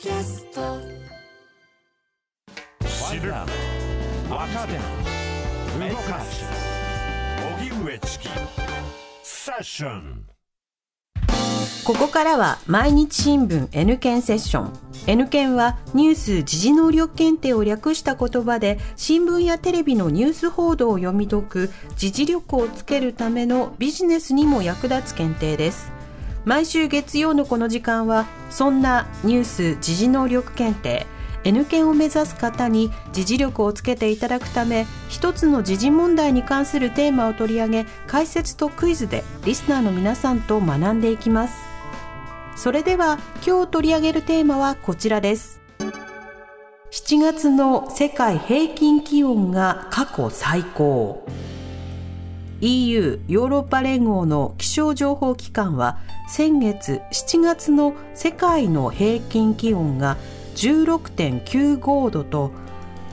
キャスト。知る若手動かす。荻上チキ。セッション。ここからは毎日新聞 N 検セッション。N 検はニュース時事能力検定を略した言葉で新聞やテレビのニュース報道を読み解く時事力をつけるためのビジネスにも役立つ検定です毎週月曜のこの時間はそんなニュース時事能力検定 N 検を目指す方に時事力をつけていただくため一つの時事問題に関するテーマを取り上げ解説とクイズでリスナーの皆さんと学んでいきます。それでは今日取り上げるテーマはこちらです。7月の世界平均気温が過去最高。EU ヨーロッパ連合の気象情報機関は先月7月の世界の平均気温が16.95度と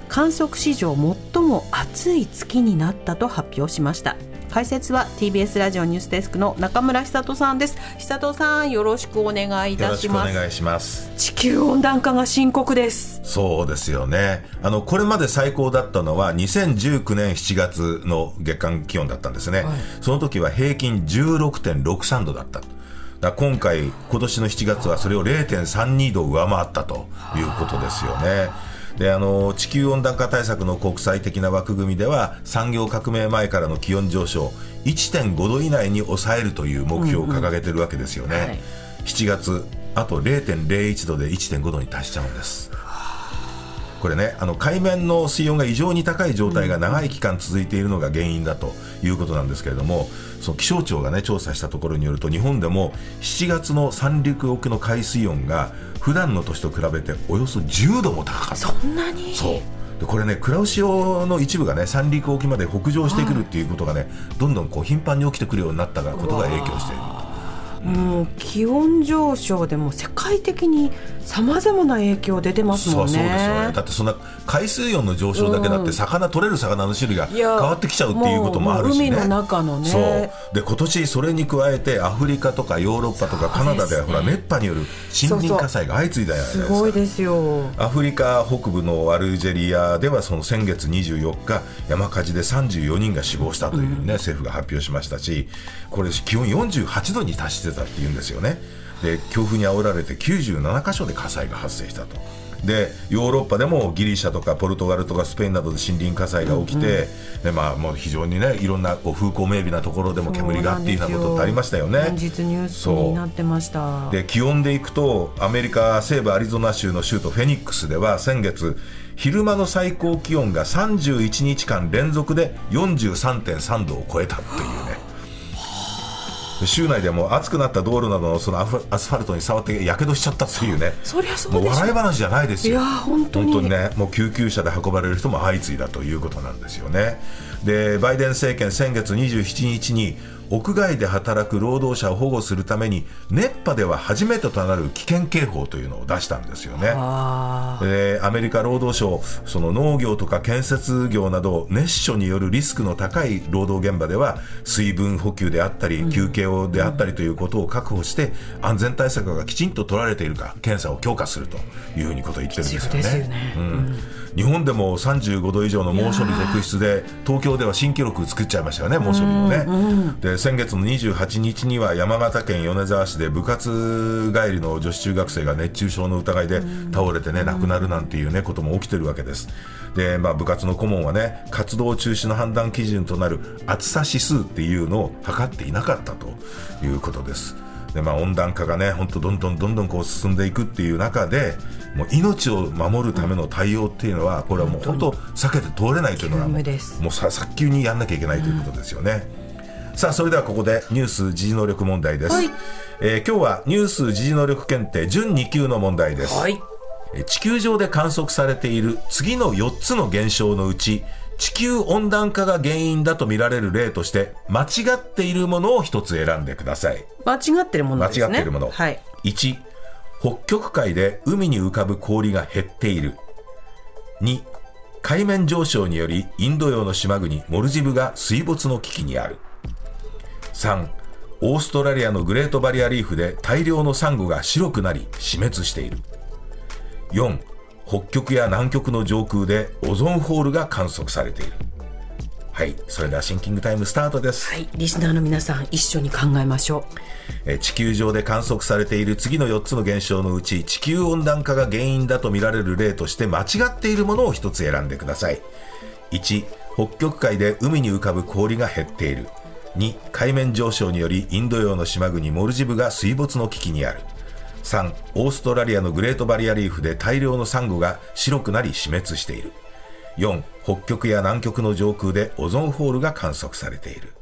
観測史上最も暑い月になったと発表しました。解説は TBS ラジオニュースデスクの中村久人さんです。久人さんよろしくお願いいたします。お願いします。地球温暖化が深刻です。そうですよね。あのこれまで最高だったのは2019年7月の月間気温だったんですね、はい、その時は平均16.63度だっただ今回、今年の7月はそれを0.32度上回ったということですよね。であの地球温暖化対策の国際的な枠組みでは産業革命前からの気温上昇1.5度以内に抑えるという目標を掲げてるわけですよね、うんうんはい、7月あと0.01度で1.5度に達しちゃうんですこれねあの海面の水温が異常に高い状態が長い期間続いているのが原因だということなんですけれどもその気象庁がね調査したところによると日本でも7月の三陸沖の海水温が普段の年と比べておよそ10度も高かった。そんなに？そう。でこれね黒潮の一部がね三陸沖まで北上してくるっていうことがね、どんどんこう頻繁に起きてくるようになったことが影響しているもう気温上昇でも世界的にさまざまな影響出てますもんね。そうですよね。だってそんな海水温の上昇だけだって魚、うん、取れる魚の種類が変わってきちゃうっていうこともあるし、ね、海の中のね。そう。で今年それに加えてアフリカとかヨーロッパとかカナダでは、ね、ほら熱波による森林火災が相次いだじゃないですか。すごいですよ。アフリカ北部のアルジェリアではその先月24日山火事で34人が死亡したというね、うん、政府が発表しましたしこれ気温48度に達してたっていうんですよねで強風に煽られて97箇所で火災が発生したと。でヨーロッパでもギリシャとかポルトガルとかスペインなどで森林火災が起きて、うんうん、でまあ、もう非常にねいろんなこう風光明媚なところでも煙がっていうようなことってありましたよね。連日ニュースになってましたで気温でいくとアメリカ西部アリゾナ州の州都フェニックスでは先月昼間の最高気温が31日間連続で43.3度を超えたっていうね。州内でも暑くなった道路などのそのアスファルトに触ってやけどしちゃったっていうね。そりゃそうもう笑い話じゃないですよ。いや本当にねもう救急車で運ばれる人も相次いだということなんですよね。でバイデン政権先月27日に屋外で働く労働者を保護するために熱波では初めてとなる危険警報というのを出したんですよね。でアメリカ労働省その農業とか建設業など熱暑によるリスクの高い労働現場では水分補給であったり休憩をであったりということを確保して安全対策がきちんと取られているか検査を強化するというふうにことを言ってるんですよね。よね。うん。日本でも35度以上の猛暑日続出で東京では新記録作っちゃいましたよね猛暑日のね、う先月の28日には山形県米沢市で部活帰りの女子中学生が熱中症の疑いで倒れてね、亡くなるなんていうねことも起きてるわけです。で、まあ、部活の顧問はね活動中止の判断基準となる暑さ指数っていうのを測っていなかったということです。でまあ、温暖化がね本当どんどんどんどんこう進んでいくっていう中でもう命を守るための対応っていうのはこれはもう本当避けて通れないというのがもうさ早急にやんなきゃいけないということですよね。うん、さあそれではここでニュース時事能力問題です、はい、えー、今日はニュース時事能力検定準2級の問題です、はい、地球上で観測されている次の4つの現象のうち地球温暖化が原因だと見られる例として間違っているものを一つ選んでください。間違ってるものですね。間違っているもの、はい、1北極海で海に浮かぶ氷が減っている。2海面上昇によりインド洋の島国モルジブが水没の危機にある3オーストラリアのグレートバリアリーフで大量のサンゴが白くなり死滅している。4北極や南極の上空でオゾンホールが観測されている。はいそれではシンキングタイムスタートです、はい、リスナーの皆さん一緒に考えましょえー地球上で観測されている次の4つの現象のうち地球温暖化が原因だと見られる例として間違っているものを1つ選んでください。1北極海で海に浮かぶ氷が減っている2海面上昇によりインド洋の島国モルジブが水没の危機にある。3オーストラリアのグレートバリアリーフで大量のサンゴが白くなり死滅している。4北極や南極の上空でオゾンホールが観測されている。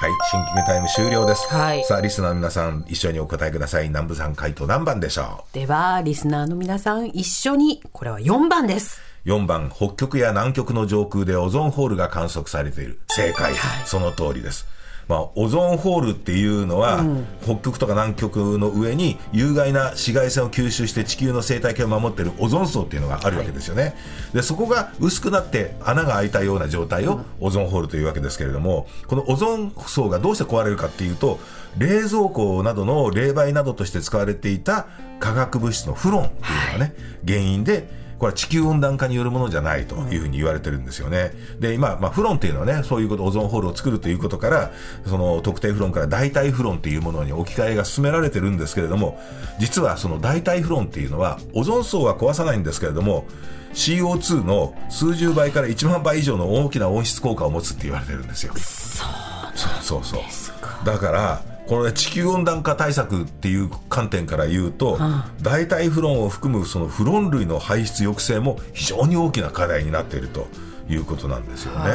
はいシンキングタイム終了です、はい。さあリスナーの皆さん一緒にお答えください。南部さん回答何番でしょう？ではリスナーの皆さん一緒にこれは4番です。う4番北極や南極の上空でオゾンホールが観測されている。正解、その通りです。まあ、オゾンホールっていうのは、北極とか南極の上に有害な紫外線を吸収して地球の生態系を守っているオゾン層っていうのがあるわけですよね、でそこが薄くなって穴が開いたような状態をオゾンホールというわけですけれどもこのオゾン層がどうして壊れるかっていうと冷蔵庫などの冷媒などとして使われていた化学物質のフロンっていうのがね、原因でこれは地球温暖化によるものじゃないというふうに言われてるんですよね。で、今、まあ、フロンっていうのはね、そういうこと、オゾンホールを作るということから、その特定フロンから代替フロンっていうものに置き換えが進められてるんですけれども、実はその代替フロンっていうのは、オゾン層は壊さないんですけれども、CO2 の数十倍から1万倍以上の大きな温室効果を持つって言われてるんですよ。そうそうそうだからこの、ね、地球温暖化対策っていう観点から言うと、代替フロンを含むそのフロン類の排出抑制も非常に大きな課題になっているということなんですよね。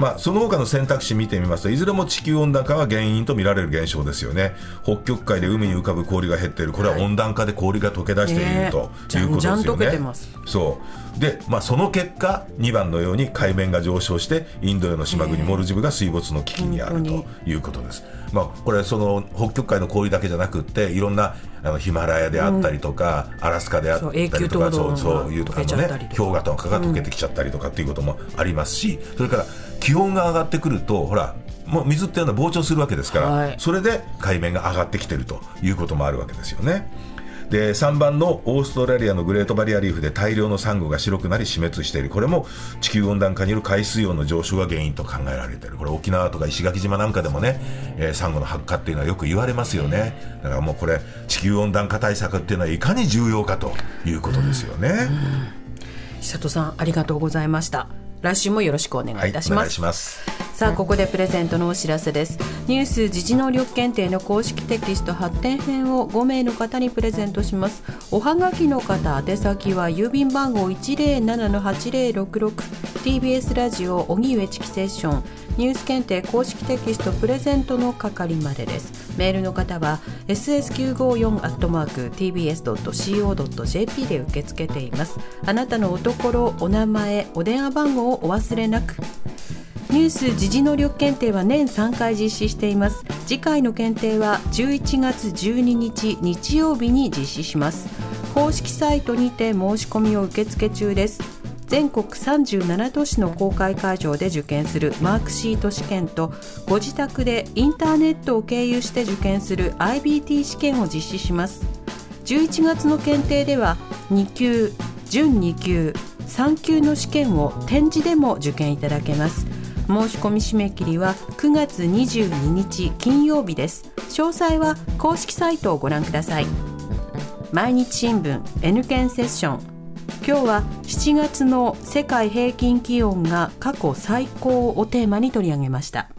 まあ、その他の選択肢見てみますといずれも地球温暖化が原因と見られる現象ですよね。北極海で海に浮かぶ氷が減っている。これは温暖化で氷が溶け出している、ねということですよね。そう。で、まあ、その結果2番のように海面が上昇してインド洋の島国モルジブが水没の危機にある本ということです、まあ、これその北極海の氷だけじゃなくっていろんなあのヒマラヤであったりとか、アラスカであったりとかそうそういうとかのね氷河とかが溶けてきちゃったりとかっていうこともありますしそれから気温が上がってくるとほらもう水っていうのは膨張するわけですから、はい。それで海面が上がってきてるということもあるわけですよね。で3番のオーストラリアのグレートバリアリーフで大量のサンゴが白くなり死滅している。これも地球温暖化による海水温の上昇が原因と考えられている。これ沖縄とか石垣島なんかでもね、えーサンゴの発火っていうのはよく言われますよね。だからもうこれ地球温暖化対策っていうのはいかに重要かということですよね、久里さんありがとうございました。来週もよろしくお願はいいいたします,、お願いします。さあここでプレゼントのお知らせです。ニュース時事能力検定の公式テキスト発展編を5名の方にプレゼントします。おはがきの方宛先は郵便番号 107-8066TBS ラジオ荻上チキセッション。ニュース検定公式テキストプレゼントの係までですメールの方は ss954-tbs.co.jp で受け付けています。あなたのおところお名前お電話番号をお忘れなく。ニュース時事能力検定は年3回実施しています。次回の検定は11月12日日曜日に実施します。公式サイトにて申し込みを受付中です。全国37都市の公開会場で受験するマークシート試験とご自宅でインターネットを経由して受験する IBT 試験を実施します。11月の検定では2級準2級3級の試験を展示でも受験いただけます。申し込み締め切りは9月22日金曜日です。詳細は公式サイトをご覧ください。毎日新聞 N 検セッション今日は7月の世界平均気温が過去最高をテーマに取り上げました。